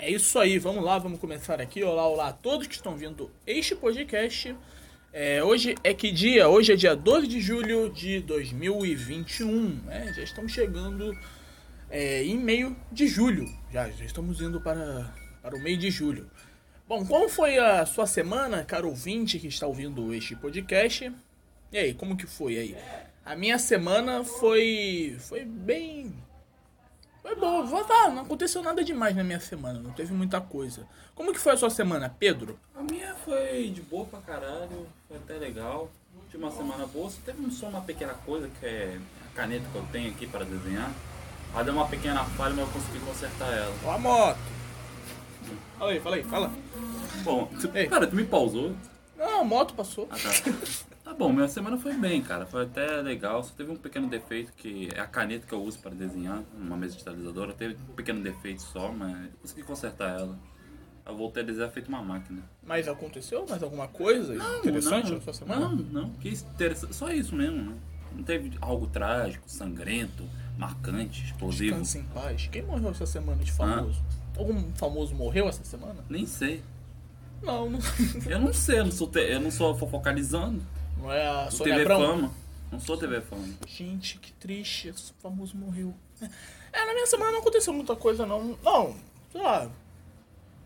É isso aí, vamos lá, vamos começar aqui. Olá, olá a todos que estão vindo este podcast. É, hoje é que dia? Hoje é dia 12 de julho de 2021. Né? Já estamos chegando é, em meio de julho. Já, já estamos indo para, para o meio de julho. Bom, como foi a sua semana, caro ouvinte que está ouvindo este podcast? E aí, como que foi aí? A minha semana foi foi bem foi boa, vou falar, não aconteceu nada demais na minha semana, não teve muita coisa. Como que foi a sua semana, Pedro? A minha foi de boa pra caralho, foi até legal. Tive uma semana boa, só teve só uma pequena coisa que é a caneta que eu tenho aqui para desenhar. Ela deu uma pequena falha, mas eu consegui consertar ela. Ó a moto. Fala aí, fala aí, fala. Bom, tu, Ei. cara, tu me pausou. Não, a moto passou. Ah, tá. Tá bom, minha semana foi bem, cara. Foi até legal. Só teve um pequeno defeito que é a caneta que eu uso para desenhar, uma mesa digitalizadora. Teve um pequeno defeito só, mas consegui consertar ela. Eu voltei a desenhar feito uma máquina. Mas aconteceu mais alguma coisa interessante na sua semana? Não, não. Que interessante. Só isso mesmo, né? Não teve algo trágico, sangrento, marcante, explosivo. Descanse em paz. Quem morreu essa semana de famoso? Algum famoso morreu essa semana? Nem sei. Não, não, Eu não sei, eu não sou, te- eu não sou fofocalizando. Não é a Sônia TV Abrão? Fama. Não sou TV Fama. Gente, que triste, esse famoso morreu. É, na minha semana não aconteceu muita coisa, não. Não, sei lá.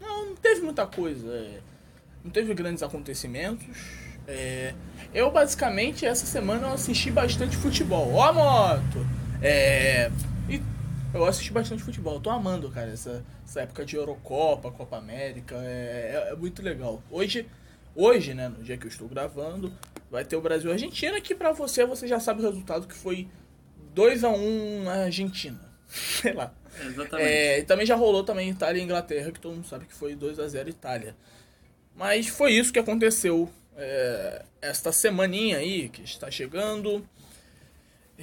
Não, não teve muita coisa. é. Não teve grandes acontecimentos. É, eu, basicamente, essa semana eu assisti bastante futebol. Ó a moto! É, e eu assisti bastante futebol. Eu tô amando, cara, essa, essa época de Eurocopa, Copa América. É, é- é muito legal. Hoje, hoje, né, no dia que eu estou gravando, vai ter o Brasil e Argentina, que pra você, você já sabe o resultado, que foi 2x1 na Argentina. Sei lá. Exatamente. É, e também já rolou também Itália e Inglaterra, que todo mundo sabe que foi 2 a 0 Itália. Mas foi isso que aconteceu é, esta semaninha aí que está chegando.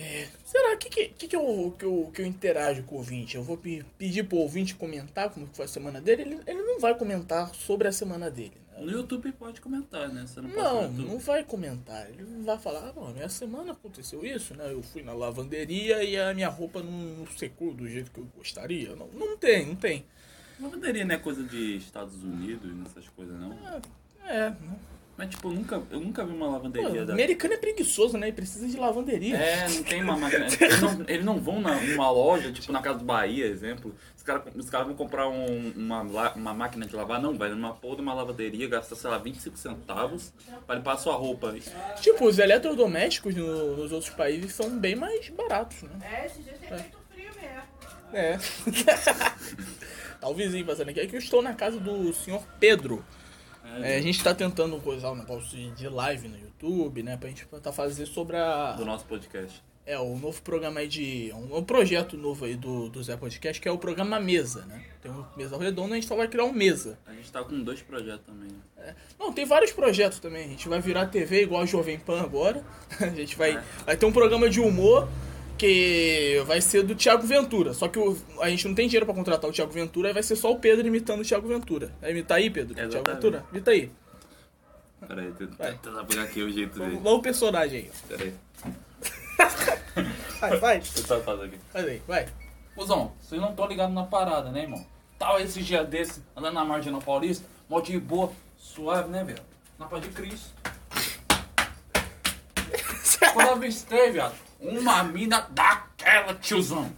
É, será que, que, que, eu, que, eu, que eu interajo com o ouvinte? Eu vou pe- pedir pro ouvinte comentar como foi a semana dele. Ele, ele não vai comentar sobre a semana dele. né? No YouTube pode comentar, né? Você não Não, não vai comentar. Ele vai falar, ah, bom, minha semana aconteceu isso, né? Eu fui na lavanderia e a minha roupa não, não secou do jeito que eu gostaria. Não, não tem, não tem. Lavanderia não é coisa de Estados Unidos, nessas coisas, não. É, Mas, tipo, eu nunca, eu nunca vi uma pô, lavanderia da... americano é preguiçoso, né? E precisa de lavanderia. É, não tem uma máquina. Eles não, eles não vão na- numa loja, tipo na Casa do Bahia, exemplo. Os caras os caras vão comprar um- uma, uma máquina de lavar. Não, vai numa porra de uma lavanderia, gasta, sei lá, 25 centavos pra limpar a sua roupa. Tipo, os eletrodomésticos no- nos outros países são bem mais baratos, né? É, esse dia tem feito frio mesmo. É. tá o vizinho passando aqui. É que eu estou na casa do senhor Pedro. É, a gente tá tentando coisar um negócio de, live no YouTube, né? Pra gente tentar fazer sobre a. Do nosso podcast. É, o novo programa aí de. Um, um projeto novo aí do, do Zé Podcast, que é o programa Mesa, né? Tem um Mesa Redonda, a gente só vai criar um Mesa. A gente tá com dois projetos também. É. Não, tem vários projetos também. A gente vai virar TV igual a Jovem Pan agora. A gente vai, É. vai ter um programa de humor que vai ser do Thiago Ventura. Só que o- a gente não tem dinheiro pra contratar o Thiago Ventura, aí vai ser só o Pedro imitando o Thiago Ventura. Vai imitar aí, Pedro? Thiago Exatamente. Ventura? Imita aí. Pera aí, tenta Vai. tentar pegar aqui o jeito dele. vamos o personagem aí. Pera aí. Vai, vai. Fazer aqui. Faz aí, vai. Cusão, vocês não estão ligados na parada, né, irmão? Tava esses dias desses, andando na Marginal Paulista, mó de boa, suave, né, velho? Na paz de Cristo. Quando eu avistei, viado, uma mina daquela, tiozão.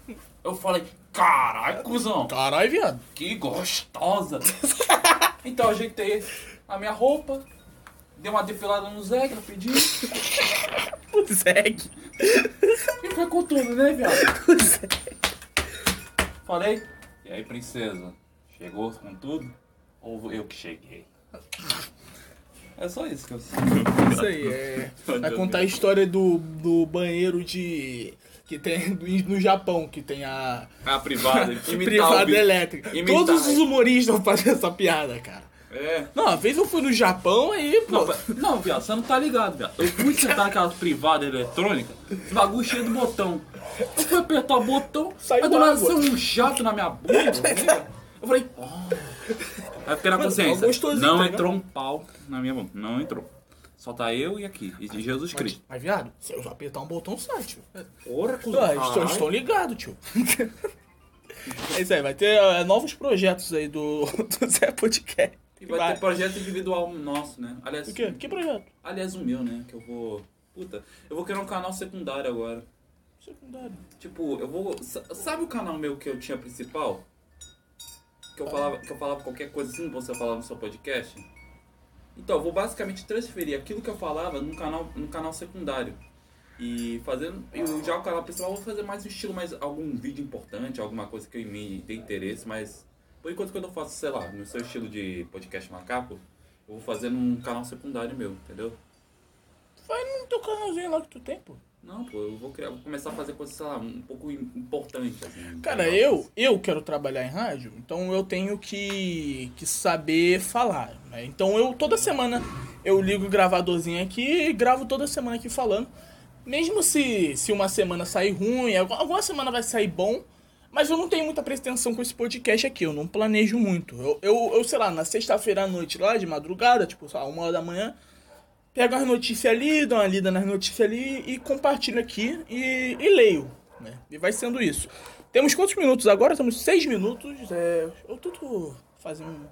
Eu falei, caralho, cuzão, Caralho, viado. que gostosa. Então eu ajeitei a minha roupa, dei uma defilada no Zé, que ela pediu, O Zeg. e foi com tudo, né, viado? O Zeg. Falei, e aí, princesa? Chegou com tudo? Ou eu que cheguei? É só isso que eu sei. Isso aí, é. Vai contar a história do, do banheiro de. Que tem no Japão, que tem a. A privada, o privada bicho. elétrica. Imitar. Todos os humoristas vão fazer essa piada, cara. É. Não, uma vez eu fui no Japão aí, pô. Não, não, viado, você não tá ligado, viado. Eu fui sentar naquelas privadas eletrônicas, esse bagulho cheio de botão. Eu fui apertar o botão, Saiu aí do nada saiu um jato na minha bunda. né? Eu falei, oh. Aí fiquei na Mano, consciência. Não tá entrou um pau na minha bunda. Não entrou. Só tá eu e aqui. E de Jesus Mas, Cristo. mas, viado, se eu apertar um botão, sai, tio. Porra, Ah, estão, estão ligados, tio. É isso aí, vai ter é, novos projetos aí do, do Zé Podcast. E vai, ter projeto individual nosso, né? Aliás, O quê? Que projeto? aliás, o meu, né? Que eu vou. Puta, eu vou criar um canal secundário agora. Secundário. Tipo, eu vou. sa- Sabe o canal meu que eu tinha principal? Que eu falava, que eu falava qualquer coisa assim, você falava no seu podcast? Então, eu vou basicamente transferir aquilo que eu falava num canal, num canal secundário. E fazendo. E o- já o canal principal eu vou fazer mais um estilo, mais algum vídeo importante, alguma coisa que me dê interesse, mas. Por enquanto quando eu faço, sei lá, no seu estilo de podcast macaco, eu vou fazer num canal secundário meu, entendeu? Vai no teu canalzinho lá que tu tem, pô. Não, pô, eu vou, criar, vou começar a fazer coisas, sei lá, um pouco im- importante, assim. Cara, eu, eu quero trabalhar em rádio, então eu tenho que, que saber falar. né? Então eu toda semana eu ligo o gravadorzinho aqui e gravo toda semana aqui falando. Mesmo se, se uma semana sair ruim, algu- alguma semana vai sair bom, mas eu não tenho muita pretensão com esse podcast aqui, eu não planejo muito. Eu, eu, eu sei lá, na sexta-feira à noite lá, de madrugada, tipo, sei lá, uma hora da manhã, pego as notícias ali, dou uma lida nas notícias ali e compartilho aqui e, e leio, né? E vai sendo isso. Temos quantos minutos agora? Temos seis minutos. É, eu tento fazer um,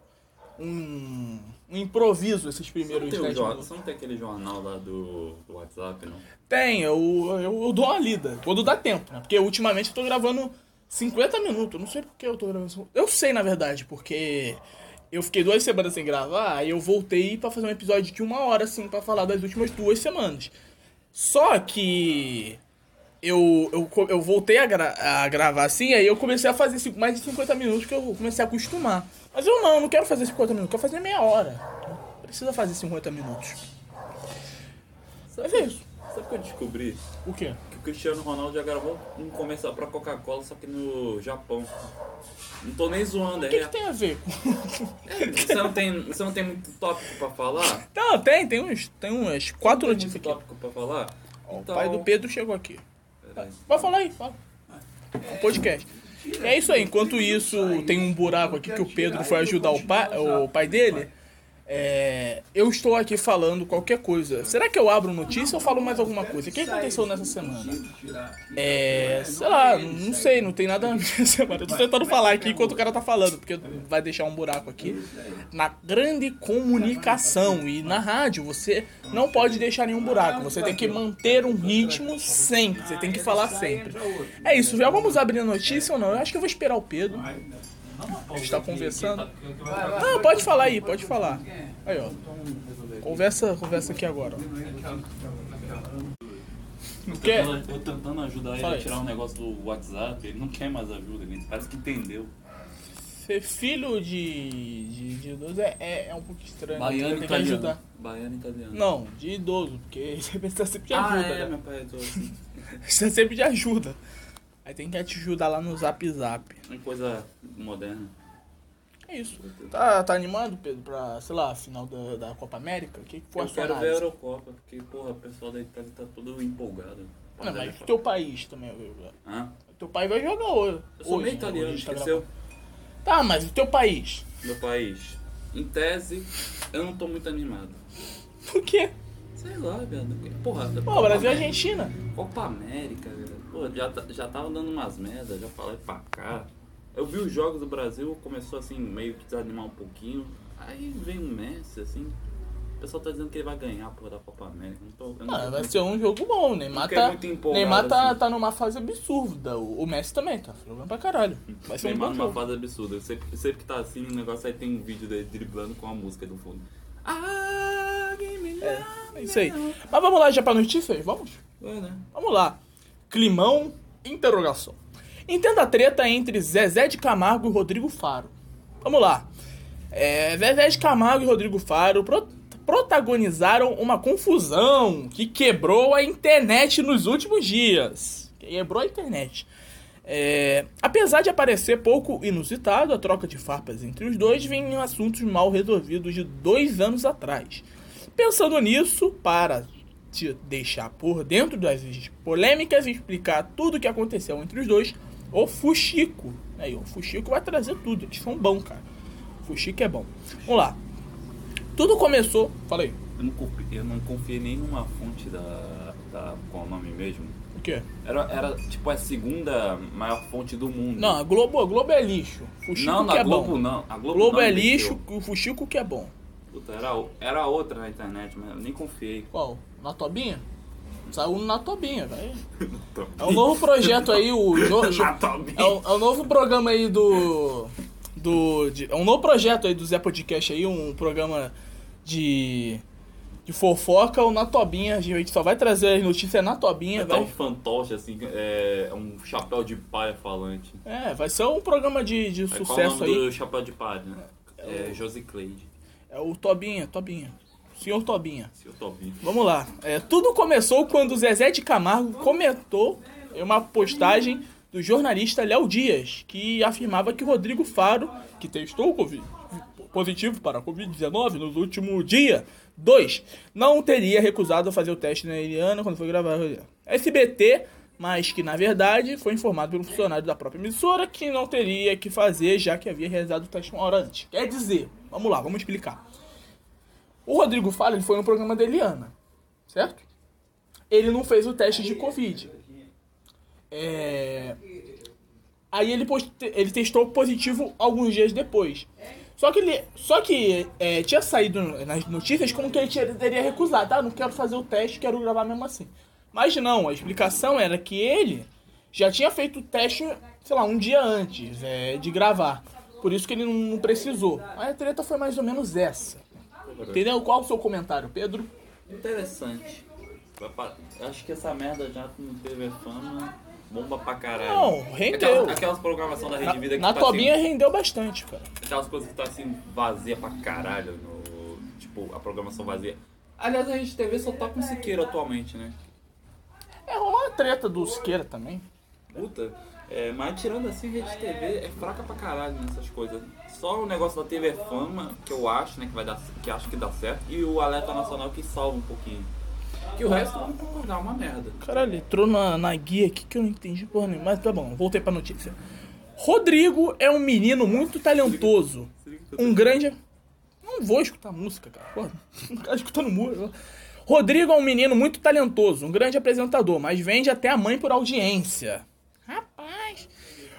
um, um improviso esses Você não, primeiros tem minutos. você não tem aquele jornal lá do, do WhatsApp, não? Tem, eu, eu, eu dou uma lida, quando dá tempo, né? Porque ultimamente eu tô gravando 50 minutos, não sei por que eu tô gravando. Eu sei, na verdade, porque eu fiquei duas semanas sem gravar, aí eu voltei pra fazer um episódio de uma hora, assim, pra falar das últimas duas semanas. Só que eu, eu, eu voltei a, gra- a gravar assim, aí eu comecei a fazer mais de 50 minutos que eu comecei a acostumar. Mas eu não, não quero fazer 50 minutos, quero fazer meia hora. Não precisa fazer 50 minutos. Mas é isso. Sabe o que eu descobri? O quê? O Cristiano Ronaldo já gravou um comercial pra Coca-Cola, só que no Japão. Não tô nem zoando, é O que, que tem a ver com. Você não tem, você não tem muito tópico pra falar? Não, tem, tem uns. Tem umas quatro Tem notícias muito aqui. tópico pra falar? Ó, Então- O pai do Pedro chegou aqui. Peraí. Vai falar aí, fala. O podcast. É isso aí, enquanto isso tem um buraco aqui que o Pedro foi ajudar o pai, o pai dele. É, eu estou aqui falando qualquer coisa. Será que eu abro notícia ou falo mais alguma coisa? O que aconteceu nessa semana? É. Sei lá, não sei, não tem nada na minha semana. Eu tô tentando falar aqui enquanto o cara tá falando, porque vai deixar um buraco aqui. Na grande comunicação e na rádio, você não pode deixar nenhum buraco. Você tem que manter um ritmo sempre. Você tem que falar sempre. É isso, já vamos abrir a notícia ou não? Eu acho que eu vou esperar o Pedro. A gente tá conversando. Não, pode falar aí, pode falar. Aí, ó. Conversa, conversa aqui agora. ó. Não quer? Eu tô tentando ajudar ele Fala a aí. tirar um negócio do WhatsApp, ele não quer mais ajuda, ele parece que entendeu. Ser filho de, de, de idoso é, é, é um pouco estranho. Baiano tem que italiano. ajudar. Baiano italiano. Não, de idoso, porque você precisa sempre de Ah, ajuda, é, né? meu pai, eu tô assim. Precisa sempre de ajuda. Aí tem que te ajudar lá no Zap Zap. Uma coisa moderna. É isso. Tá, tá animado, Pedro, pra, sei lá, final da, da Copa América? O que, que foi Eu a sua quero ver a análise? Eurocopa, porque, porra, o pessoal da Itália tá todo empolgado. Não, mas o teu país também. Hã? O teu pai vai jogar hoje. Eu sou hoje, meio né? italiano, Hoje tá esqueceu? gravando. Tá, mas o teu país. Meu país. Em tese, eu não tô muito animado. Por quê? Sei lá, velho. Porra, Pô, Brasil e Argentina. Copa América, velho. Pô, já, tá- já tava dando umas merdas, já falei pra cá. Eu vi os jogos do Brasil, começou assim, meio que desanimar um pouquinho. Aí vem o Messi, assim. O pessoal tá dizendo que ele vai ganhar a porra da Copa América. Não tô, não Ah, vai ser um jogo bom. O Neymar tá, Neymar tá, assim. tá numa fase absurda. O, o Messi também tá jogando pra caralho. Vai ser um Neymar bom numa jogo. fase absurda. Eu sempre, sempre que tá assim, o negócio aí tem um vídeo dele driblando com a música do fundo. Ah, give me É, é isso aí. Mas vamos lá já pra notícias? Vamos? É, né? Vamos lá. Climão, interrogação. Entenda a treta entre Zezé de Camargo e Rodrigo Faro. Vamos lá. É, Zezé de Camargo e Rodrigo Faro pro- protagonizaram uma confusão que quebrou a internet nos últimos dias. Quebrou a internet. É, apesar de aparecer pouco inusitado, a troca de farpas entre os dois vem em assuntos mal resolvidos de dois anos atrás. Pensando nisso, para te deixar por dentro das polêmicas e explicar tudo o que aconteceu entre os dois, o Fuxico. Aí, o Fuxico vai trazer tudo, eles são bons, cara. O Fuxico é bom. Vamos lá. Tudo começou. Fala aí. Eu não, eu não confiei nem numa fonte da. da qual é o nome mesmo? O quê? Era, era tipo a segunda maior fonte do mundo. Não, a Globo, a Globo é lixo. Fuxico não, que na é Globo bom. não. A Globo, Globo não é lixo, o Fuxico que é bom. Puta, era, o- era outra na internet, mas eu nem confiei. Qual? Na Tobinha? Saiu na Tobinha, velho. É um novo projeto aí, o jo- Tobinha. é, um, é um novo programa aí do. do de- é um novo projeto aí do Zé Podcast aí, um programa de. de fofoca, o na Tobinha. A gente só vai trazer as notícias na Tobinha, Tá um vai. fantoche, assim, é, um chapéu de palha falante. É, vai ser um programa de, de Aí, qual o sucesso nome aí. do chapéu de palha? né? É, Josi Cleide. É o Tobinha, Tobinha. Senhor Tobinha. Se eu tô ouvindo. Vamos lá. É, tudo começou quando o Zezé de Camargo comentou uma postagem do jornalista Léo Dias, que afirmava que Rodrigo Faro, que testou COVID, positivo para a Covid-19 nos últimos dia 2, não teria recusado fazer o teste na Eliana quando foi gravar. SBT, mas que na verdade foi informado pelo funcionário da própria emissora que não teria que fazer, já que havia realizado o teste uma hora antes. Quer dizer, vamos lá, vamos explicar. O Rodrigo Faro ele foi no programa da Eliana, certo? Ele não fez o teste de Covid. É... Aí ele, post... ele testou positivo alguns dias depois. Só que ele, só que é, tinha saído nas notícias como que ele teria recusado, tá? Não quero fazer o teste, quero gravar mesmo assim. Mas não, a explicação era que ele já tinha feito o teste, sei lá, um dia antes é, de gravar. Por isso que ele não, precisou. Aí a treta foi mais ou menos essa. Entendeu? Qual o seu comentário, Pedro? Interessante. Acho que essa merda já não teve fama. Bomba pra caralho. Não, rendeu. Aquelas, aquelas programação da Rede Vida que na tá Tobinha assim, rendeu bastante, cara. Aquelas coisas que tá assim vazia pra caralho. No, tipo, a programação vazia. Aliás, a Rede TV só tá com Siqueira atualmente, né? É, rolou uma treta do Siqueira também. Puta. É, mas tirando assim, Rede TV é fraca pra caralho nessas coisas. Só o negócio da TV Fama, que eu acho, né, que vai dar, que acho que dá certo, e o Alerta Nacional que salva um pouquinho. Que o resto vamos concordar, é uma merda. Caralho, entrou na, na guia aqui que eu não entendi porra nenhuma. Mas tá bom, voltei pra notícia. Rodrigo é um menino muito talentoso. Um grande. Não vou escutar música, cara. Porra, não quero escutando música. Rodrigo é um menino muito talentoso, um grande apresentador, mas vende até a mãe por audiência. Rapaz.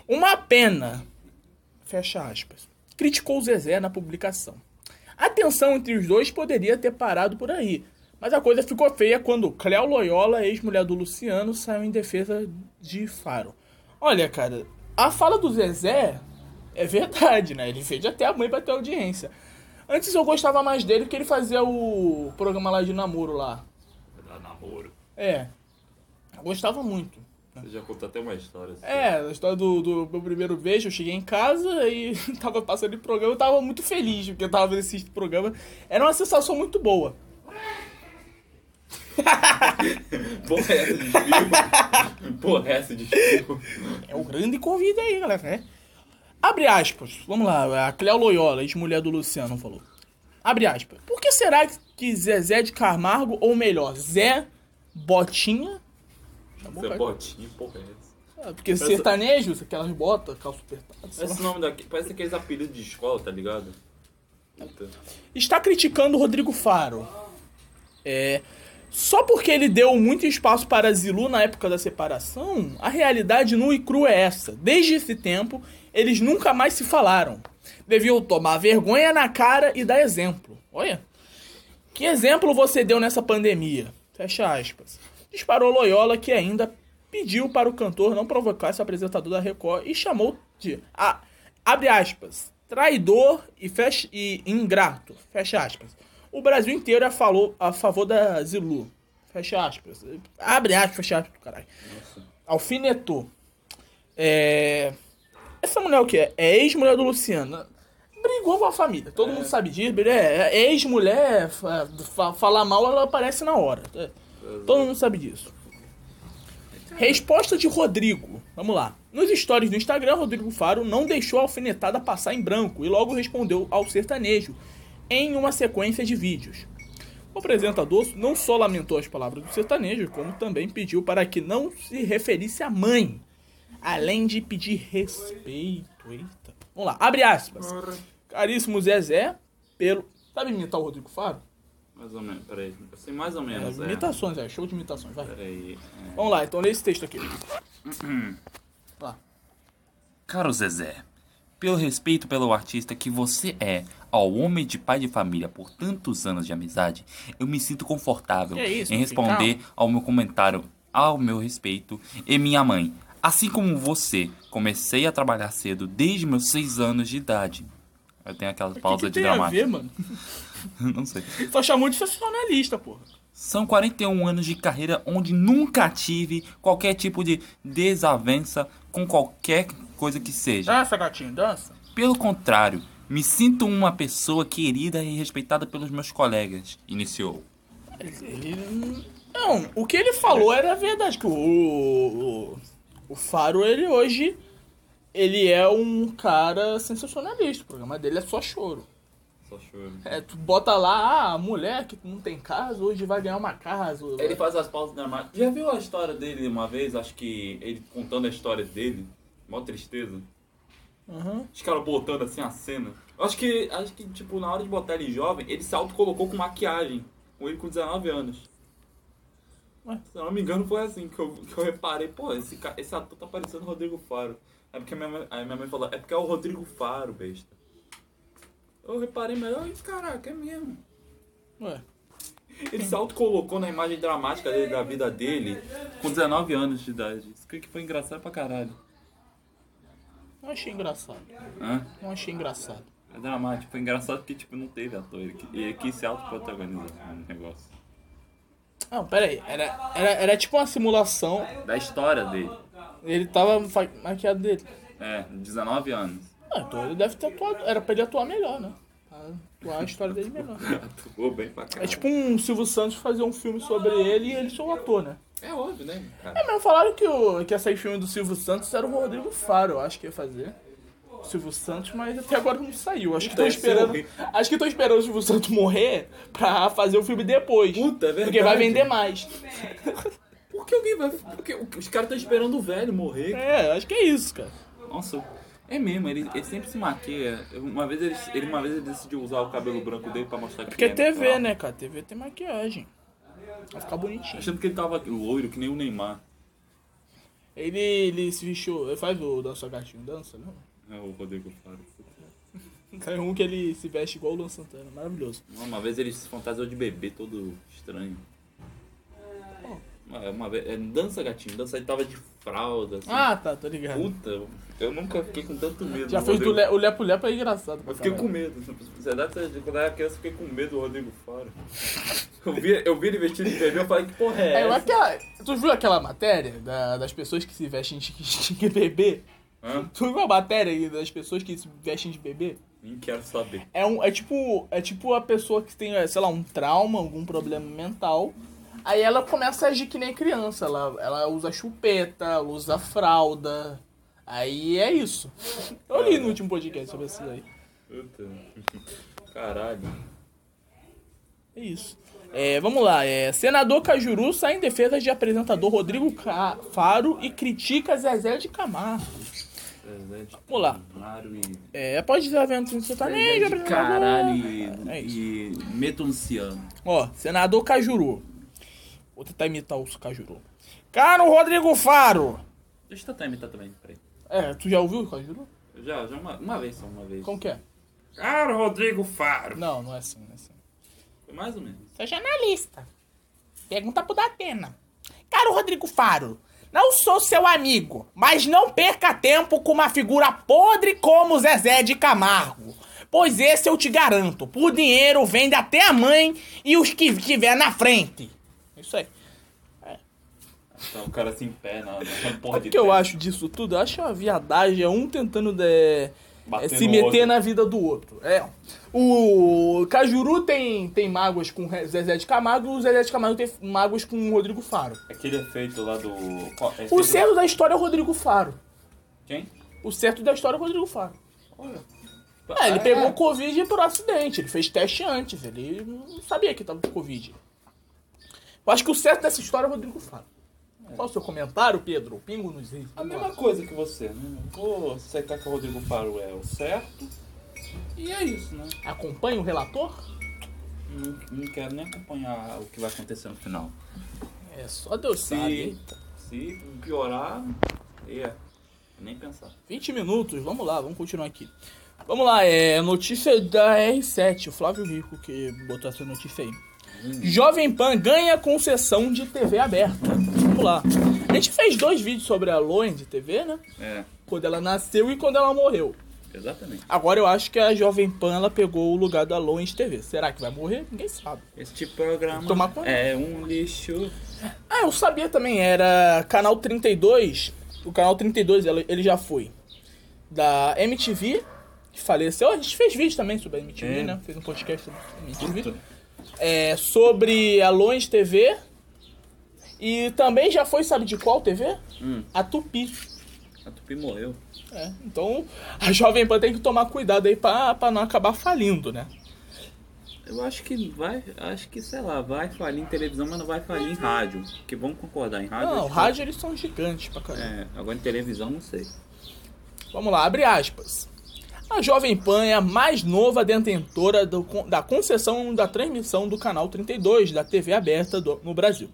Uma pena. Fecha aspas. Criticou o Zezé na publicação. A tensão entre os dois poderia ter parado por aí. Mas a coisa ficou feia quando Cléo Loyola, ex-mulher do Luciano, saiu em defesa de Faro. Olha, cara, a fala do Zezé é verdade, né? Ele fez até a mãe pra ter audiência. Antes eu gostava mais dele porque ele fazia o programa lá de namoro lá. Vai dar namoro. É. Eu gostava muito. Você já contou até uma história assim. É, a história do, do meu primeiro beijo, eu cheguei em casa e tava passando esse programa, eu tava muito feliz porque eu tava vendo esse programa. Era uma sensação muito boa. Porra, essa de espirro. Porra, essa de espirro. É o grande convite aí, galera. né? Abre aspas. Vamos lá, a Cléo Loyola, ex-mulher do Luciano, falou. Abre aspas. Por que será que Zezé de Camargo, ou melhor, Zé Botinha... Chamou, Você cara? botinho, porra, é essa. É, Porque sertanejo, aquelas botas, sei lá. Esse nome daqui parece aqueles apelidos de escola, tá ligado? Puta. está criticando o Rodrigo Faro. É, só porque ele deu muito espaço para Zilu na época da separação, a realidade nua e crua é essa. Desde esse tempo, eles nunca mais se falaram. Deviam tomar vergonha na cara e dar exemplo. Olha. Que exemplo você deu nessa pandemia? Fecha aspas. Disparou Loyola que ainda pediu para o cantor não provocar esse apresentador da Record e chamou de. Ah, abre aspas. Traidor e, fecha, e ingrato. Fecha aspas. O Brasil inteiro é falou a favor da Zilu. Fecha aspas. Abre aspas, fecha aspas, caralho. Alfinetou. É. Essa mulher o que é? É ex-mulher do Luciano. Brigou com a família. Todo mundo sabe disso. É, é ex-mulher, fa- fa- falar mal, ela aparece na hora. É, Todo mundo sabe disso. Resposta de Rodrigo. Vamos lá. Nos stories do Instagram, Rodrigo Faro não deixou a alfinetada passar em branco e logo respondeu ao sertanejo em uma sequência de vídeos. O apresentador não só lamentou as palavras do sertanejo, como também pediu para que não se referisse à mãe, além de pedir respeito. Eita. Vamos lá, abre aspas. Caríssimo Zezé, pelo. Sabe imitar o Rodrigo Faro? Mais ou menos, peraí. Eu sei mais ou É, menos. É, imitações, é, show de imitações, vai. Peraí. é. Vamos lá, então lê esse texto aqui. Lá. Caro Zezé, pelo respeito pelo artista que você é, ao homem de pai de família por tantos anos de amizade, eu me sinto confortável Que isso, em responder ao meu comentário ao meu respeito e minha mãe. Assim como você, comecei a trabalhar cedo desde meus seis anos de idade. Eu tenho aquela O que, pausa que de tem a dramática. ver, mano? Não sei. Só chamou de sensacionalista, porra. São 41 anos de carreira onde nunca tive qualquer tipo de desavença com qualquer coisa que seja. Dança, gatinho, dança. Pelo contrário, me sinto uma pessoa querida e respeitada pelos meus colegas. Iniciou. Ele... Não, o que ele falou era verdade, que o, o, o Faro, ele hoje, ele é um cara sensacionalista. O programa dele é só choro. Só choro. É, tu bota lá, ah, a mulher que não tem casa, hoje vai ganhar uma casa. Ele faz as pausas dramáticas. Já viu a história dele uma vez? Acho que ele contando a história dele. Mó tristeza. Uhum. Os caras botando assim a cena. Eu Acho que, acho que, tipo, na hora de botar ele jovem, ele se autocolocou com maquiagem. Com ele com 19 anos. Ué? Se eu não me engano, foi assim que eu, que eu reparei. Pô, esse, esse ator tá parecendo o Rodrigo Faro. É porque minha mãe, aí minha mãe falou, é porque é o Rodrigo Faro, besta. Eu reparei melhor, e caraca, é mesmo. Ué, Ele se autocolocou na imagem dramática dele, da vida dele com 19 anos de idade. Isso que foi engraçado pra caralho. Não achei engraçado. Hã? Não achei engraçado. É dramático. Foi engraçado porque, tipo, não teve ator. Ele, qui- ele quis se autoprotagonizar no negócio. Não, pera aí. Era, era, era tipo uma simulação. Da história dele. Ele tava maquiado dele. É, 19 anos. Ah, então ele deve ter atuado. Era pra ele atuar melhor, né? Atuar a história dele melhor. Atuou bem pra caralho. É tipo um Silvio Santos fazer um filme sobre ele e ele ser o ator, né? É óbvio, né, cara? É, mas falaram que, o, que ia sair filme do Silvio Santos era o Rodrigo Faro, eu acho que ia fazer. O Silvio Santos, mas até agora não saiu. Acho que tô ser esperando. Acho que tô esperando o Silvio Santos morrer pra fazer o filme depois. Puta, é Porque verdade. vai vender mais. Por que alguém vai. Porque os caras estão esperando o velho morrer. É, acho que é isso, cara. Nossa, é mesmo, ele, ele sempre se maquia. Uma vez ele, ele- uma vez ele decidiu usar o cabelo branco dele pra mostrar que Porque é TV, natural. né, cara? TV tem maquiagem. Vai ficar bonitinho. Achando que ele tava loiro, que nem o Neymar. Ele, ele se vestiu. Ele faz o Dança Gatinho Dança, não? É o Rodrigo Faro. Tem um que ele se veste igual o Luan Santana. Maravilhoso. Uma vez ele se fantasiou de bebê todo estranho. Uma, uma vez, é, dança gatinho, dança ele tava de fralda. Assim. Ah, tá, tô ligado. Puta, eu nunca fiquei com tanto medo. Já fez do. Le, o Lepo Lepo é engraçado. Eu fiquei caralho. com medo. Verdade, quando eu era criança, eu fiquei com medo do Rodrigo Faro. Eu vi, eu vi ele vestido de bebê, eu falei, que porra é É, essa? aquela, tu viu aquela matéria da- das pessoas que se vestem de, de bebê? Hã? Tu viu a matéria aí das pessoas que se vestem de bebê? Nem quero saber. É, um, é, tipo, é tipo a pessoa que tem, sei lá, um trauma, algum problema mental. Aí ela começa a agir que nem criança. Ela, ela usa chupeta, ela usa fralda. Aí é isso. Eu li no último podcast sobre isso aí. Puta. Caralho. É isso. É, vamos lá. É, senador Cajuru sai em defesa de apresentador Rodrigo Ca- Faro e critica Zezé de Camargo. Zezé de Vamos lá. E... É, pode dizer no sertanejo, Zezé de apresentador. caralho e, É e metonciano. Ó, senador Cajuru. Vou tentar imitar o Cajuru. Caro Rodrigo Faro. Deixa eu tentar imitar também, peraí. É, tu já ouviu o Cajuru? Já, já uma, uma vez só, uma vez. Como que é? Caro Rodrigo Faro. Não, não é assim, não é assim. Foi mais ou menos. Sou jornalista. Pergunta pro Datena. Caro Rodrigo Faro, não sou seu amigo, mas não perca tempo com uma figura podre como Zezé de Camargo. Pois esse eu te garanto, por dinheiro vende até a mãe e os que tiver na frente. Isso aí. Então o cara assim em pé na, na porra Sabe de o que eu acho disso tudo? Eu acho uma viadagem, é um tentando de- Bater é, se meter na vida do outro. É. O Cajuru tem, tem mágoas com Zezé de Camargo o Zezé de Camargo tem mágoas com o Rodrigo Faro. Aquele efeito lá do... é O certo da história é o Rodrigo Faro. Quem? O certo da história é o Rodrigo Faro. Olha. É, ele Ah, pegou é. Covid por acidente, ele fez teste antes, ele não sabia que tava com Covid. Eu acho que o certo dessa história é o Rodrigo Faro. Qual o seu comentário, Pedro? Pingo nos rios. A mesma coisa que você, né? Vou aceitar que o Rodrigo Faro é o certo. E é isso, né? Acompanha o relator? Não, não quero nem acompanhar o que vai acontecer no final. É, só Deus sabe. Se, se piorar, é. Nem pensar. 20 minutos, vamos lá, vamos continuar aqui. Vamos lá, é notícia da R7, o Flávio Rico que botou essa notícia aí. Jovem Pan ganha concessão de TV aberta. Vamos lá. A gente fez dois vídeos sobre a Loen de TV, né? É, Quando ela nasceu e quando ela morreu. exatamente. Agora eu acho que a Jovem Pan ela pegou o lugar da Loen de TV. Será que vai morrer? Ninguém sabe. Este programa Tomar cuidado. é um lixo. Ah, eu sabia também, era canal 32. O canal 32 ele ele já foi da MTV, que faleceu. A gente fez vídeo também sobre a MTV, É. né? Fez um podcast sobre a MTV. É, sobre a Longe TV. E também já foi, sabe de qual TV? Hum. A Tupi. A Tupi morreu. É, então a Jovem Pan tem que tomar cuidado aí pra, pra não acabar falindo, né? Eu acho que vai, acho que, sei lá, vai falir em televisão, mas não vai falir em rádio. Que vamos concordar, em rádio. Não, que- rádio eles são gigantes pra caramba. É, agora em televisão não sei. Vamos lá, abre aspas. A Jovem Pan é a mais nova detentora do- da concessão da transmissão do canal 32 da TV aberta do- no Brasil,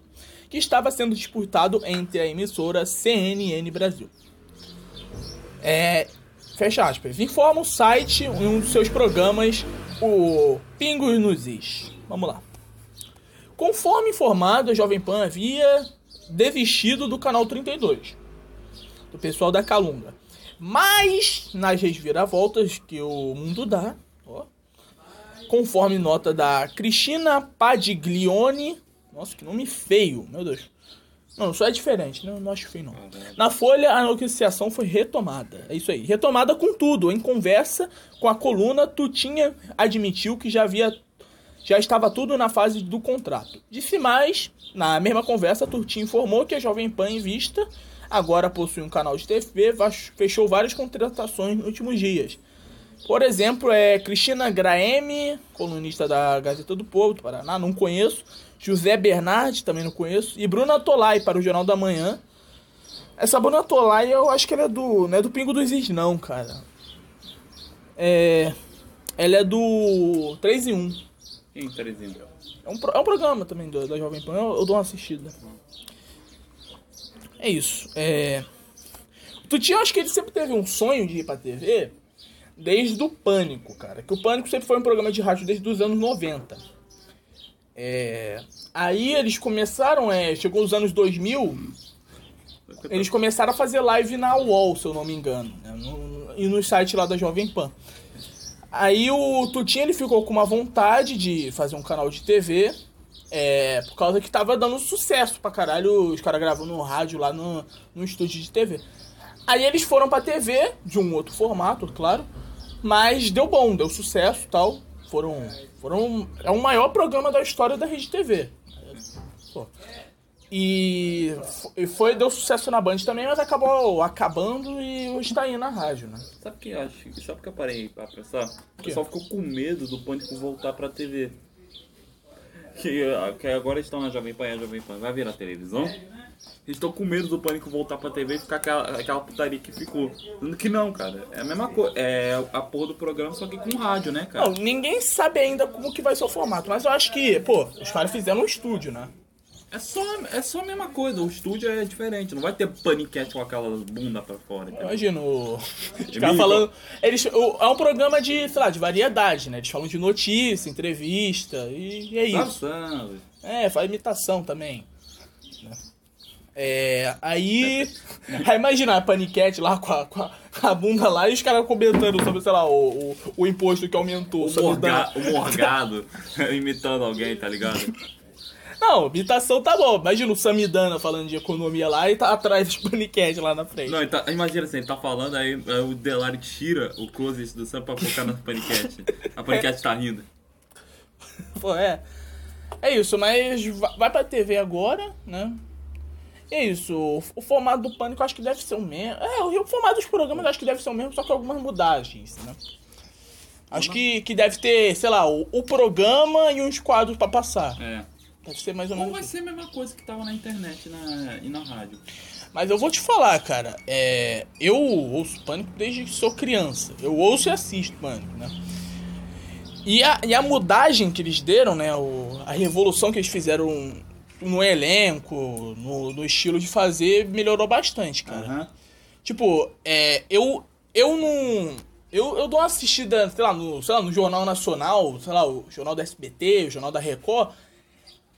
que estava sendo disputado entre a emissora CNN Brasil. É, fecha aspas. Informa o site em um dos seus programas, o Pingos nos Is. Vamos lá. Conforme informado, a Jovem Pan havia desistido do canal 32, do pessoal da Calunga. Mas, nas reviravoltas que o mundo dá, ó, conforme nota da Cristina Padiglione, nossa, que nome feio, meu Deus. Não, só é diferente, né? não acho feio não. Na Folha, a negociação foi retomada. É isso aí. Retomada com tudo. Em conversa com a coluna, Tutinha admitiu que já havia. Já estava tudo na fase do contrato. Disse mais, na mesma conversa, Tutinha informou que a Jovem Pan em Vista agora possui um canal de TV, fechou várias contratações nos últimos dias. Por exemplo, é Cristina Graeme, colunista da Gazeta do Povo, do Paraná, não conheço. José Bernardi, também não conheço. E Bruna Tolai, para o Jornal da Manhã. Essa Bruna Tolai, eu acho que ela é do. Não é do Pingo dos Is, não, cara. É. Ela é do 3 em 1. Quem, Terezinha? É um, pro- é um programa também do- da Jovem Pan, eu, eu dou uma assistida. É isso. É... O Tuti, eu acho que ele sempre teve um sonho de ir pra TV desde o Pânico, cara. Que o Pânico sempre foi um programa de rádio desde os anos 90. É... Aí eles começaram, é... chegou os anos 2000, eles começaram a fazer live na UOL, se eu não me engano. né? No- e no site lá da Jovem Pan. Aí o Tutinho ele ficou com uma vontade de fazer um canal de TV. É, por causa que tava dando sucesso pra caralho, os caras gravando no rádio lá no, no estúdio de TV. Aí eles foram pra TV, de um outro formato, claro. Mas deu bom, deu sucesso e tal. Foram. Foram. É o maior programa da história da Rede TV. Pô. E fo- e foi, deu sucesso na Band também, mas acabou acabando e hoje tá aí na rádio, né? Sabe o que eu acho? Sabe o que eu parei pra pensar? O pessoal ficou com medo do pânico voltar pra TV. Que, que agora estão na Jovem Pan a Jovem Pan vai virar televisão. Estão com medo do pânico voltar pra TV e ficar aquela, aquela putaria que ficou. Que não, cara. É a mesma coisa. É a porra do programa, só que com rádio, né, cara? Não, ninguém sabe ainda como que vai ser o formato, mas eu acho que, pô, os caras fizeram um estúdio, né? É só, é só a mesma coisa. O estúdio é diferente. Não vai ter paniquete com aquela bunda pra fora. entendeu? Imagina, o... os caras falando. Eles, o- é um programa de, sei lá, de variedade, né? Eles falam de notícia, entrevista, e, e é isso. Dançando. É, faz imitação também. né? É, aí. Aí imagina a paniquete lá com a, com a, com a bunda lá e os caras comentando sobre, sei lá, o, o, o imposto que aumentou. O, morga, dan- o morgado imitando alguém, tá ligado? Não, imitação tá bom. Imagina o Samidana falando de economia lá e tá atrás dos paniquete lá na frente. Não, tá- imagina assim, ele tá falando, aí, aí o Delari tira o close do Sam pra focar na paniquete. A paniquete tá rindo. Pô, é. É isso, mas va- vai pra TV agora, né? É isso. O, formato do Pânico acho que deve ser o mesmo. É, o, formato dos programas acho que deve ser o mesmo, só com algumas mudagens, né? Acho que, que deve ter, sei lá, o, o programa e uns quadros pra passar. É. Deve ser mais ou Ou menos vai isso. ser a mesma coisa que tava na internet na, e na rádio. Mas eu vou te falar, cara. É, eu ouço Pânico desde que sou criança. Eu ouço e assisto Pânico, né? E a, e a mudagem que eles deram, né? O, a revolução que eles fizeram no elenco, no, no estilo de fazer, melhorou bastante, cara. Aham. Tipo, é, eu, eu não. Eu, eu dou uma assistida, sei lá, no, sei lá, no Jornal Nacional, sei lá, o Jornal da SBT, o Jornal da Record.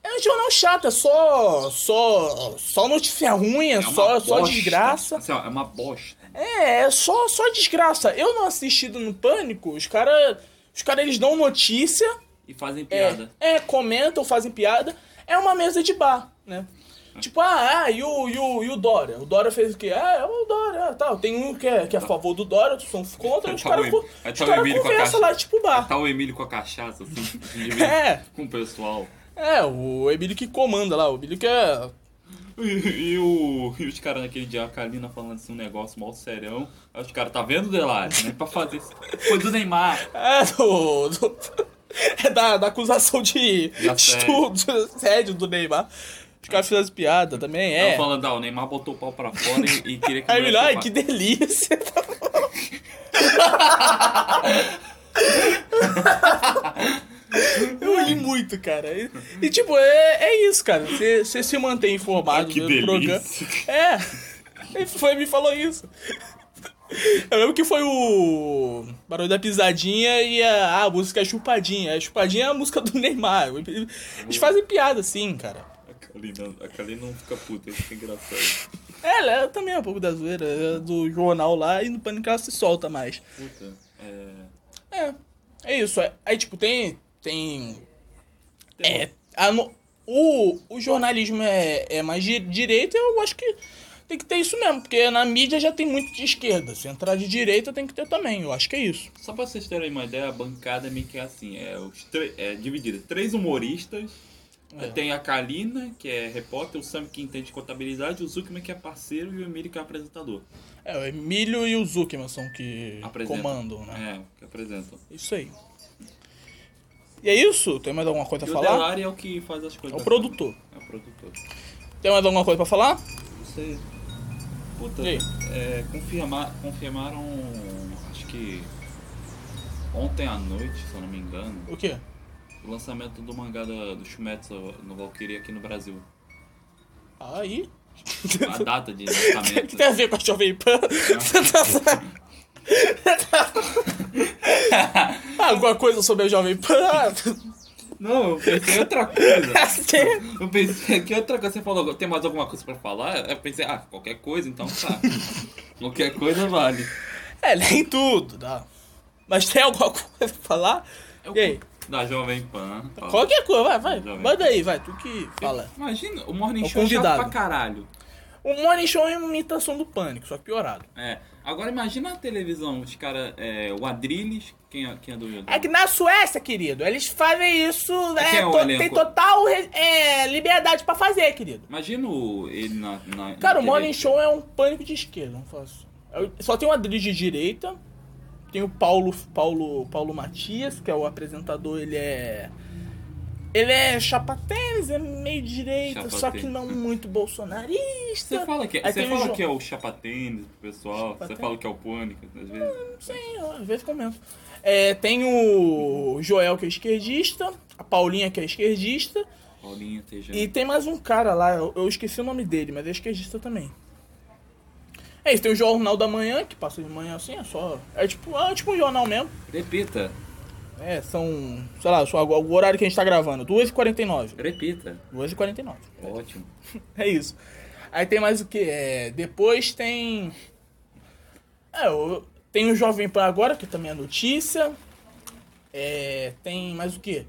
É um jornal chato, é só. só. só notícia ruim, é, É só, só desgraça. Assim, ó, é uma bosta. É, é só, só desgraça. Eu não assistido no Pânico, os caras. Os caras eles dão notícia, E fazem é, piada. é, comentam, fazem piada. É uma mesa de bar, né? Tipo, ah, ah e, o, e, o, e o Dória? O Dória fez o quê? Ah, é o Dória, ah, tal. Tem um que é, que é a favor do Dória, outros são contra, os caras aí os tá o cara Emílio com a conversam lá, tipo bar. Tá o Emílio com a cachaça, assim, É. com o pessoal. É, o Emílio que comanda lá, o Emílio que é. E, e o, e os caras naquele dia, a Kalina falando assim um negócio mal serão. Aí os caras, tá vendo, Delari? Né? Pra fazer isso. Foi do Neymar. É, do. do- é da, da acusação de assédio. estudo, assédio do Neymar. Os caras fizeram piada também, Ela é. falando, ah, o Neymar botou o pau pra fora e, e queria que Aí ele, ai, que delícia. Eu ri muito, cara. E, e, tipo, é, é isso, cara. Você se mantém informado Ah, que do programa. É. Ele foi me falou isso. Eu lembro que foi o Barulho da Pisadinha e a, a música Chupadinha. A Chupadinha é a música do Neymar. Eles fazem piada assim, cara. A Kalina, a Kalina não fica puta, isso é engraçado. É, ela também é um pouco da zoeira é do jornal lá e no pânico ela se solta mais. Puta, é... É, é isso. é- Aí, tipo, tem. Tem. É. a o, o jornalismo é, é mais de direita, eu acho que tem que ter isso mesmo, porque na mídia já tem muito de esquerda. Se entrar de direita, tem que ter também. Eu acho que é isso. Só pra vocês terem uma ideia, a bancada é meio que assim, é, os é dividida. Três humoristas, É. tem a Kalina, que é repórter, o Sam que entende de contabilidade, o Zuckman que é parceiro e o Emílio que é apresentador. É, o Emílio e o Zuckerman são que Apresentam. comandam, né? É, que apresentam. Isso aí. E é isso? Tem mais alguma coisa E o falar? Delari é o que faz as É coisas. o produtor. É o produtor. Tem mais alguma coisa pra falar? Não sei. Puta, é, confirma, confirmaram, acho que ontem à noite, se eu não me engano, O quê? o lançamento do mangá da, do Shumetsu no Valkyrie aqui no Brasil. Aí. A data de O que lançamento. tem a ver com a Jovem Pan? Ah, Alguma coisa sobre a Jovem Pan? Não, eu pensei em outra coisa. Eu pensei que outra coisa. Você falou, tem mais alguma coisa pra falar? Eu pensei, ah, qualquer coisa, então tá. qualquer coisa vale. é, nem tudo, tá? Mas tem alguma coisa pra falar? O E aí? Da Jovem Pan. Qualquer coisa, vai, vai. Manda aí, vai, tu que fala. Imagina, o Morning É Show é chato pra caralho. O Morning Show é uma imitação do Pânico, só piorado. É. Agora imagina a televisão, os caras, é, o Adrilles, quem é, quem é do É que na Suécia, querido, eles fazem isso, né? quem é to- tem total é, liberdade pra fazer, querido. Imagina ele na. na Cara, na o Morning. Show é um pânico de esquerda, não faço. Eu- Só tem o Adri de direita, tem o Paulo, Paulo, Paulo Matias, que é o apresentador, ele é. Ele é chapatênis, é meio direita, só que não muito bolsonarista. Você fala que, Aí você o fala que é o chapatênis pro pessoal, você Chapatênis? fala que é o pânico, às vezes. Sim, eu, às vezes comento. É, tem o Joel, que é esquerdista, a Paulinha, que é esquerdista, Paulinha Tejano. e tem mais um cara lá, eu, eu esqueci o nome dele, mas é esquerdista também. É isso, tem o Jornal da Manhã, que passa de manhã assim, é só. É tipo, é tipo um jornal mesmo. Repita, É, são, sei lá, o horário que a gente tá gravando, 2h49. repita. 2h49. Ótimo. É isso. Aí tem mais o que? É, depois tem. É, tem o Jovem Pan agora, que também é notícia. É, tem mais o que?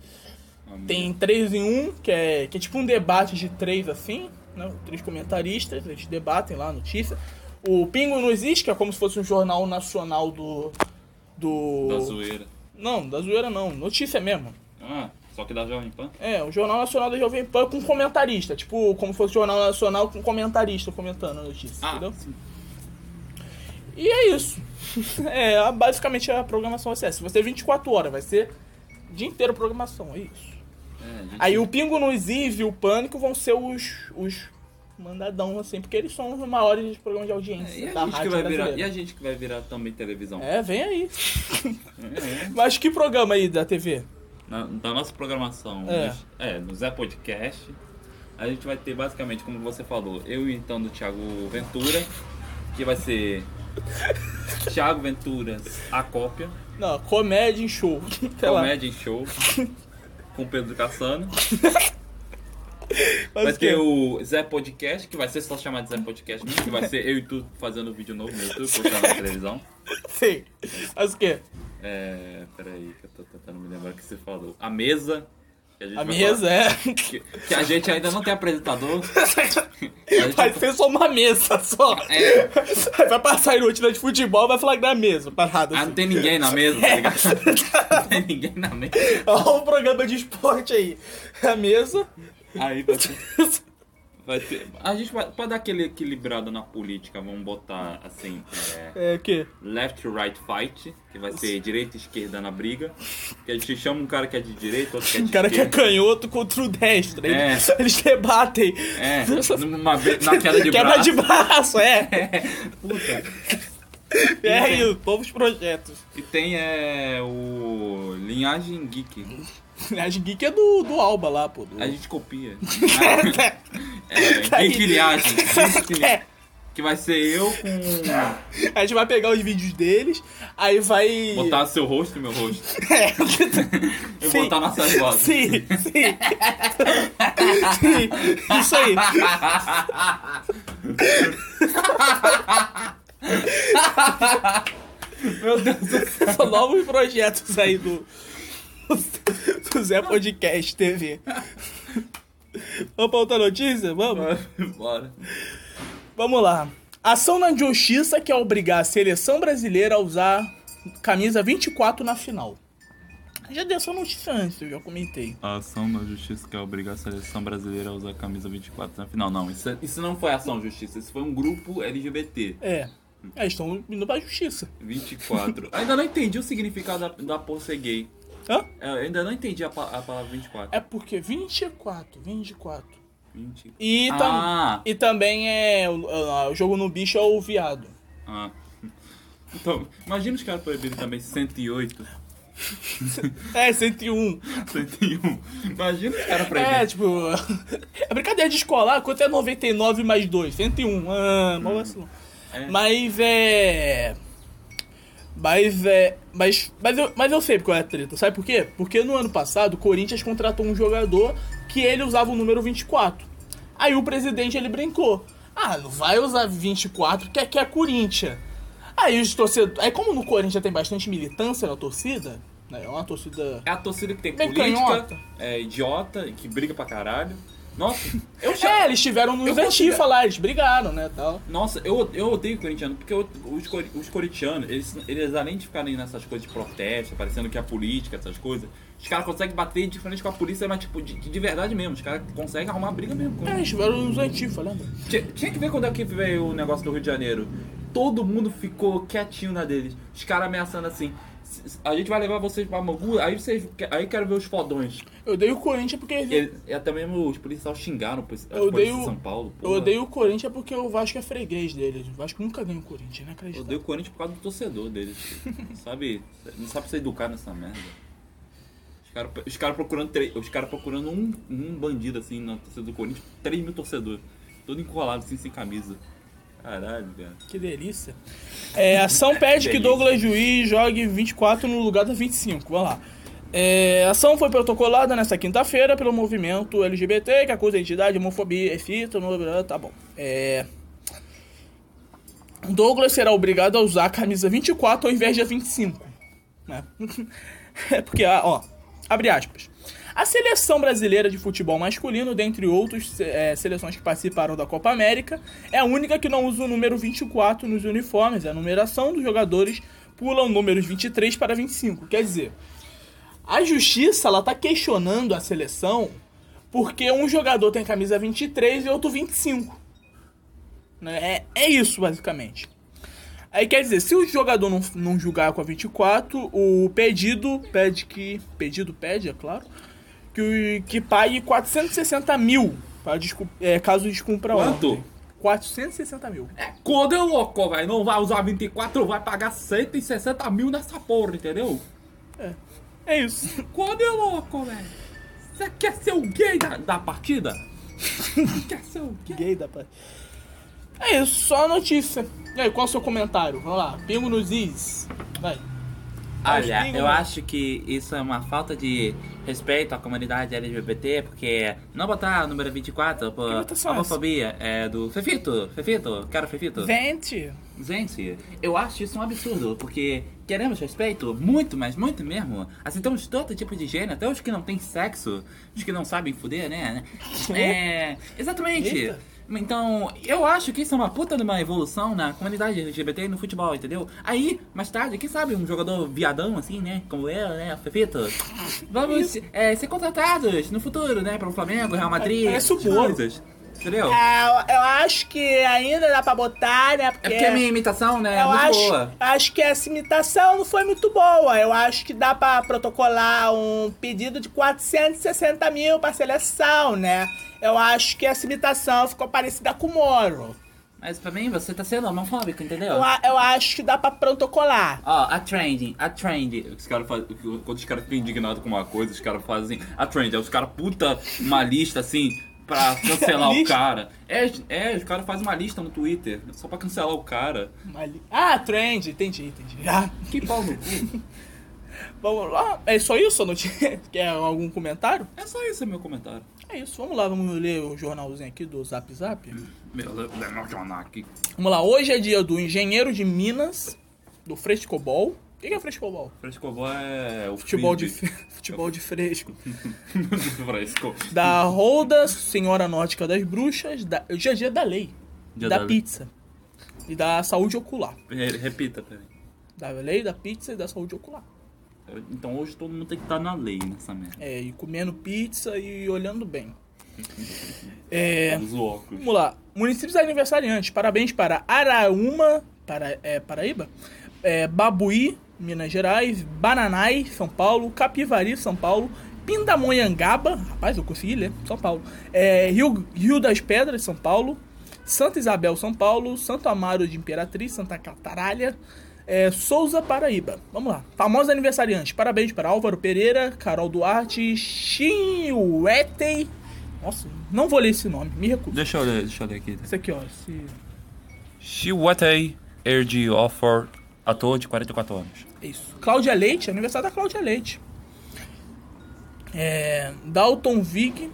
Tem 3 em 1, que é, que é tipo um debate de três assim, né? Três comentaristas, eles debatem lá a notícia. O Pingo não existe, que é como se fosse um jornal nacional do. Do. Da zoeira. Não, da zoeira não, notícia mesmo. Ah, só que da Jovem Pan? É, o Jornal Nacional da Jovem Pan com comentarista. Tipo, como se fosse o Jornal Nacional com comentarista comentando a notícia, Ah, entendeu? sim. E é isso. É, basicamente a programação vai ser essa. Vai ser 24 horas, vai ser o dia inteiro a programação, é isso. É, gente- Aí o Pingo nos Is e o Pânico vão ser os, os mandadão, assim, porque eles são os maiores programas de audiência É, e, a da gente que rádio vai virar, e a gente que vai virar também televisão. É, vem aí. É, é. Mas que programa aí da TV? Na, da nossa programação, É. nos- é, no Zé Podcast, a gente vai ter basicamente, como você falou, eu e então do Thiago Ventura, que vai ser Thiago Venturas, a cópia, Não, comédia em show. Comédia em show, com Pedro Cassano. Mas Vai ter o Zé Podcast, que vai ser só chamado de Zé Podcast mesmo, que vai ser eu e tu fazendo vídeo novo no YouTube, postando na televisão. Sim. Mas o quê? É. Peraí, que eu tô tentando me lembrar o que você falou. A mesa. que gente A vai mesa falar- é. Que, que a gente ainda não tem apresentador. A Vai ser só uma mesa só. É. Vai passar notícia de futebol vai falar que na mesa, parada Ah, não assim. tem ninguém na mesa, tá ligado? Não tem ninguém na mesa. Olha o programa de esporte aí. A mesa. Aí vai ter, vai ter. A gente vai. Pra dar aquele equilibrado na política, vamos botar assim. É, É o quê? left right fight, que vai ser direita e esquerda na briga. Que a gente chama um cara que é de direita, outro que é de O cara que é esquerda. canhoto contra o destro. É. Eles, eles debatem. É, numa, na queda de Quebra braço. de braço, é. Puta. É aí, novos projetos. E tem é, o Linhagem Geek. A Geek é do, do Alba lá, pô. do- A gente copia. é, Geek Linhagem. Geek É. Que vai ser eu com. A gente vai pegar os vídeos deles, aí vai. Botar seu rosto e meu rosto. É. Eu Sim. botar nossas vozes. Sim, sim. sim. Isso aí. Meu Deus do céu. São novos projetos aí do, do Zé Podcast TV. Vamos pra outra notícia? Vamos? Bora. Vamos lá. Ação na justiça quer obrigar a seleção brasileira a usar camisa 24 na final. Já dei essa notícia antes, eu já comentei. A ação da justiça quer obrigar a seleção brasileira a usar camisa 24 na final. Não, isso, isso não foi ação justiça, isso foi um grupo LGBT. É. É, estão indo pra justiça. 24. Ainda não entendi o significado da, da por ser gay. Hã? É, Eu ainda não entendi a, a palavra 24. É porque 24, 24. 20. E, tam- Ah. e também é. O, o jogo no bicho é o viado. Ah. Então, imagina os caras proibindo também 108, É, 101. 101. Imagina os caras É, proibindo. tipo. É brincadeira de escolar, quanto é 99 mais 2? 101. Ah, vacilão. É. Mas é. Mas é. Mas, mas, eu, mas eu sei qual é a treta, sabe por quê? Porque no ano passado o Corinthians contratou um jogador que ele usava o número 24. Aí o presidente ele brincou. Ah, não vai usar 24 que é, que é Corinthians. Aí os torcedores. Aí como no Corinthians tem bastante militância na torcida, né? É uma torcida. É a torcida que tem política, canhota. é idiota, que briga pra caralho. Nossa, eu já. É, eles estiveram nos Eu Antifa considero- lá, eles brigaram, né, tal. Nossa, eu, eu odeio corintiano, porque eu- os, os corintianos, eles, eles além de ficarem nessas coisas de protesto, parecendo que é política, essas coisas, os caras conseguem bater de frente com a polícia, mas tipo, de, de verdade mesmo, os caras conseguem arrumar briga mesmo. com É, eles estiveram nos Antifa, lembra? Tinha, tinha que ver quando é que veio o negócio do Rio de Janeiro. Todo mundo ficou quietinho na deles. Os caras ameaçando assim. "S- s- A gente vai levar vocês pra Mangu, aí vocês. Aí quero ver os fodões. Eu odeio o Corinthians porque. Ele, e até mesmo os policiais xingaram os Eu odeio- de São Paulo. Eu porra. odeio o Corinthians porque o Vasco é freguês deles. O Vasco nunca ganha o Corinthians, né? Eu Acredito. odeio o Corinthians por causa do torcedor deles. sabe? Não sabe se educar nessa merda. Os caras os cara procurando, os cara procurando um, um bandido assim na torcida do Corinthians, 3 mil torcedores. Todo encolado assim, sem camisa. Caralho, velho. Que delícia. É, a ação pede que. Douglas Juiz jogue 24 no lugar da 25. Vamos lá. É, a ação foi protocolada nesta quinta-feira pelo movimento LGBT, que acusa a entidade de homofobia e fita. No... Tá bom. É, Douglas será obrigado a usar a camisa 24 ao invés da 25. Né? É porque, ah, ó, abre aspas. A seleção brasileira de futebol masculino, dentre outras é, seleções que participaram da Copa América, é a única que não usa o número 24 nos uniformes. A numeração dos jogadores pula os números 23 para 25. Quer dizer, a justiça ela tá questionando a seleção porque um jogador tem camisa 23 e outro 25. Né? É, é isso, basicamente. Aí quer dizer, se o jogador não, não julgar com a 24, o pedido pede que. Pedido pede, é claro. Que, que pague 460 mil Pra descu- é, caso descumpra Quanto? ontem. 460 mil. É coisa louco, velho. Não vai usar 24, vai pagar 160 mil nessa porra, entendeu? É isso. Coisa louco, velho. Você quer ser o gay da, da partida? quer ser o gay? Gay da pa- É isso, só a notícia. E aí, qual é o seu comentário? Vamos lá, pingo nos is. Vai. Olha, eu acho que isso é uma falta de respeito à comunidade LGBT, porque não botar o número 24 por é homofobia é do Fefito, Fefito, quero Fefito. Vente. Gente, eu acho isso um absurdo, porque queremos respeito, muito, mas muito mesmo. Aceitamos todo tipo de gênero, até os que não têm sexo, os que não sabem fuder, né? É. Exatamente. Eita. Então, eu acho que isso é uma puta de uma evolução na comunidade LGBT no futebol, entendeu? Aí, mais tarde, quem sabe um jogador viadão assim, né? Como eu, né? Fefito. Vamos é, ser contratados no futuro, né? Para o Flamengo, Real Madrid. Moro. coisas, Entendeu? É, eu acho que ainda dá pra botar, né? É porque a minha imitação, né? É Eu muito acho, boa. acho que essa imitação não foi muito boa. Eu acho que dá pra protocolar um pedido de 460 mil pra seleção, né? Eu acho que essa imitação ficou parecida com o Moro. Mas pra mim, você tá sendo homofóbico, entendeu? Eu, a- eu acho que dá pra protocolar. Ó, a trending, a trend. Os caras fazem. Quando os caras ficam indignados com uma coisa, os caras fazem a trend. Aí os caras puta uma lista assim pra cancelar o cara. É, é, os caras fazem uma lista no Twitter só pra cancelar o cara. Ali- Ah, trend, entendi, entendi. Ah, Que pau no cu. vamos lá. É só isso? Não tinha... Quer algum comentário? É só isso, é meu comentário. É isso, vamos lá, vamos ler o jornalzinho aqui do Zap Zap. Meu jornal aqui. Vamos lá, hoje é dia do engenheiro de Minas, do frescobol. O que que é frescobol? Frescobol é o Futebol de, futebol de fresco. Fresco. Da Rolda, Senhora Nórdica das Bruxas, da, é dia da lei, Dia da, da lei. pizza e da saúde ocular. Re- Repita, peraí. Da lei, da pizza e da saúde ocular. Então hoje todo mundo tem que estar na lei nessa merda. É, e comendo pizza e olhando bem. É, óculos. vamos lá. Municípios aniversariantes. Parabéns para Araúma, para, é, Paraíba. É, Babuí, Minas Gerais. Bananai, São Paulo. Capivari, São Paulo. Pindamonhangaba, rapaz, eu consegui ler, São Paulo. É, Rio, Rio das Pedras, São Paulo. Santa Isabel, São Paulo. Santo Amaro de Imperatriz, Santa Cataralha. É, Souza, Paraíba. Vamos lá. Famosos aniversariantes. Parabéns para Álvaro Pereira, Carol Duarte, Chinhuetei. Nossa, não vou ler esse nome, me recuso. Deixa eu ler, deixa eu ler aqui. Esse aqui, ó. Esse... Erdi Offer, ator de 44 anos. É isso. Cláudia Leite, aniversário da Cláudia Leite. É, Dalton Vig,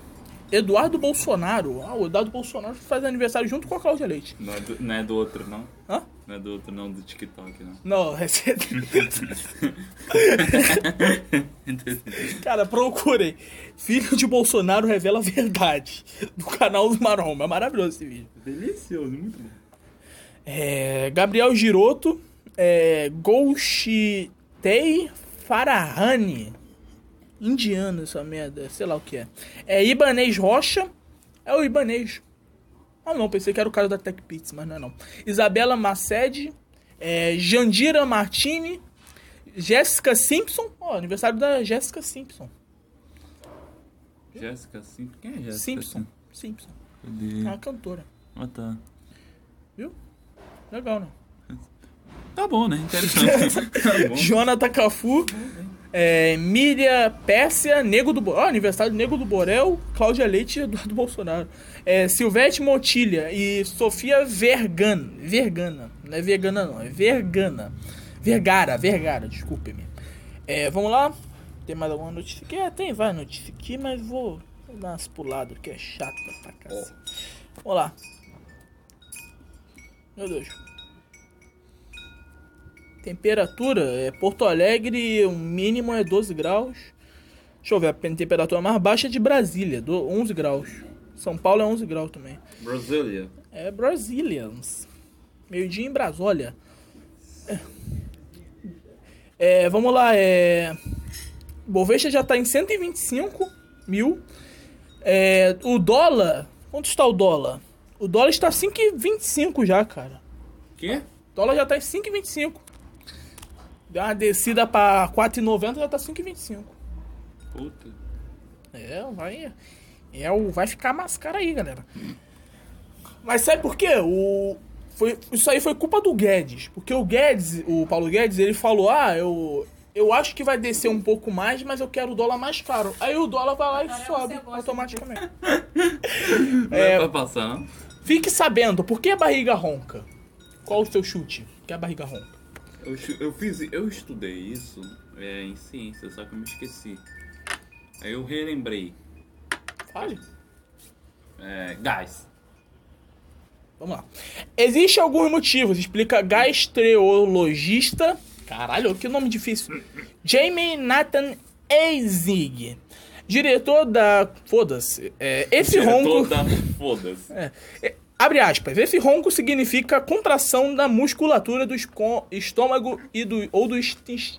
Eduardo Bolsonaro. Ah, o Eduardo Bolsonaro faz aniversário junto com a Cláudia Leite. Não é do, não é do outro, não? Hã? Não é do outro, não, do TikTok, não. Não, é... Cara, procurem. Filho de Bolsonaro revela a verdade. Do canal do Maromba. É maravilhoso esse vídeo. Delicioso, muito bom. É, Gabriel Giroto, é, Golshitei Farahani. Indiano essa merda, sei lá o que é. É Ibanês Rocha, é o Ibanês. Ah não, pensei que era o cara da Tech Pits, mas não é não. Isabela Macede, é, Jandira Martini, Jéssica Simpson, ó, aniversário da Jéssica Simpson. Jéssica Simpson. Quem é Jéssica Simpson, Simpson, Cadê? é uma cantora, Ah, tá. viu? Legal, né? Tá bom, né? Interessante. tá bom. Jonathan Cafu, é, Miriam Pérsia, Nego do Borel, aniversário do Nego do Borel, Cláudia Leite e Eduardo Bolsonaro. É, Silvete Motilha e Sofia Vergana. Vergana. Não é vegana, não, é Vergana. Vergara, Vergara, desculpe-me. É, vamos lá. Tem mais alguma notifique? É, tem, vai notifique, mas vou, dar umas puladas, porque é chato pra cacete. Vamos lá. Meu Deus. Temperatura, é Porto Alegre, o mínimo é 12 graus. Deixa eu ver, a temperatura mais baixa é de Brasília, do- 11 graus. São Paulo é 11 graus também. Brasília. É Brazilians. Meio dia em Brasólia. É. É, vamos lá, é... Bovespa já tá em 125 mil. É, o dólar... Quanto está o dólar? O dólar está 5,25 já, cara. Quê? O dólar já tá em 5,25. Deu uma descida pra 4,90 já tá 5,25. Puta. É, vai É o. Vai ficar mais caro aí, galera. Mas sabe por quê? O. Foi, isso aí foi culpa do Guedes. Porque o Guedes, o Paulo Guedes, ele falou: ah, eu. Eu acho que vai descer um pouco mais, mas eu quero o dólar mais caro. Aí o dólar vai lá e sobe gosta automaticamente. Não é pra passar, não? Fique sabendo, por que a barriga ronca? Qual o seu chute? Por que a barriga ronca? Eu, eu fiz, eu estudei isso é, em ciência, só que eu me esqueci. Aí eu relembrei. Fale. É, gás. Vamos lá. Existem alguns motivos, explica gastrologista. Caralho, que nome difícil. Jamie Nathan Eizig. Diretor da. Foda-se. É, esse ronco. Toda... Foda-se. É, é, abre aspas. Esse ronco significa contração da musculatura do estômago e do, ou do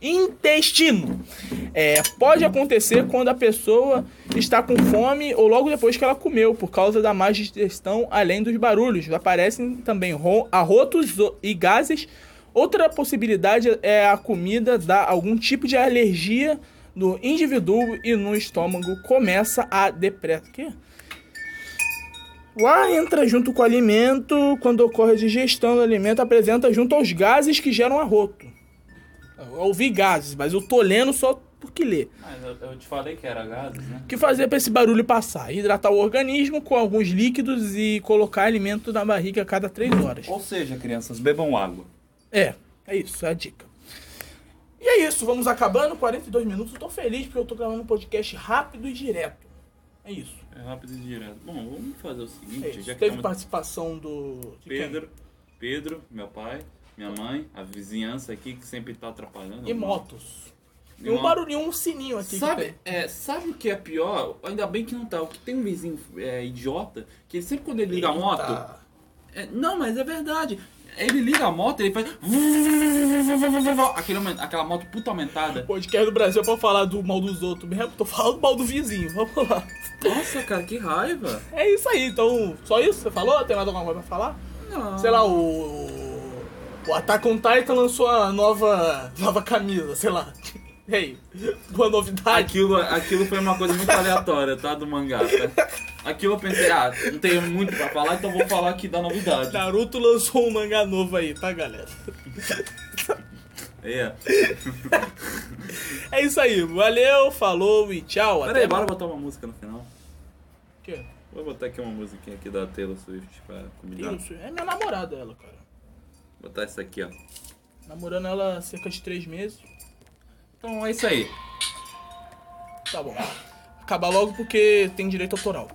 intestino. É, pode acontecer quando a pessoa está com fome ou logo depois que ela comeu, por causa da má digestão, além dos barulhos. Aparecem também ro- arrotos e gases. Outra possibilidade é a comida dar algum tipo de alergia no indivíduo e no estômago começa a depressa. O ar entra junto com o alimento, quando ocorre a digestão do alimento, apresenta junto aos gases que geram arroto. Eu ouvi gases, mas eu tô lendo só porque lê. Mas eu, eu te falei que era gases, né? O que fazer para esse barulho passar? Hidratar o organismo com alguns líquidos e colocar alimento na barriga a cada 3 horas. Ou seja, crianças, bebam água. É, é isso, é a dica. E é isso, vamos acabando, 42 minutos. Eu tô feliz porque eu tô gravando um podcast rápido e direto. É isso. É rápido e direto. Bom, vamos fazer o É seguinte, isso. já que Teve estamos... participação do. Pedro, Pedro, meu pai, minha mãe, a vizinhança aqui que sempre tá atrapalhando. E motos. E um barulhinho, um sininho aqui. Sabe, é, sabe o que é pior? Ainda bem que não tá. O que tem um vizinho é, idiota, que sempre quando ele liga a moto. Eita. é, não, mas é verdade. Ele liga a moto, ele faz. Aquele, aquela moto puta aumentada. Podcast do Brasil pra falar do mal dos outros mesmo. Tô falando mal do vizinho. Vamos lá. Nossa, cara, que raiva. É isso aí, então. Só isso? Você falou? Tem mais alguma coisa pra falar? Não. Sei lá, o. O Attack on Titan lançou a nova. nova camisa, sei lá. E aí? Boa novidade? Aquilo, aquilo foi uma coisa muito aleatória, tá? Do mangá, tá? Aquilo eu pensei, ah, não tenho muito pra falar, então vou falar aqui da novidade. Naruto lançou um mangá novo aí, tá, galera? É. É isso aí. Valeu, falou e tchau. Pera aí, Até bora botar uma música no final. quê? Vou botar aqui uma musiquinha aqui da Taylor Swift pra combinar. Isso, é minha namorada ela, cara. Botar essa aqui, ó. Namorando ela há cerca de três meses. Então é isso aí. Tá bom. Acabar logo porque tem direito autoral.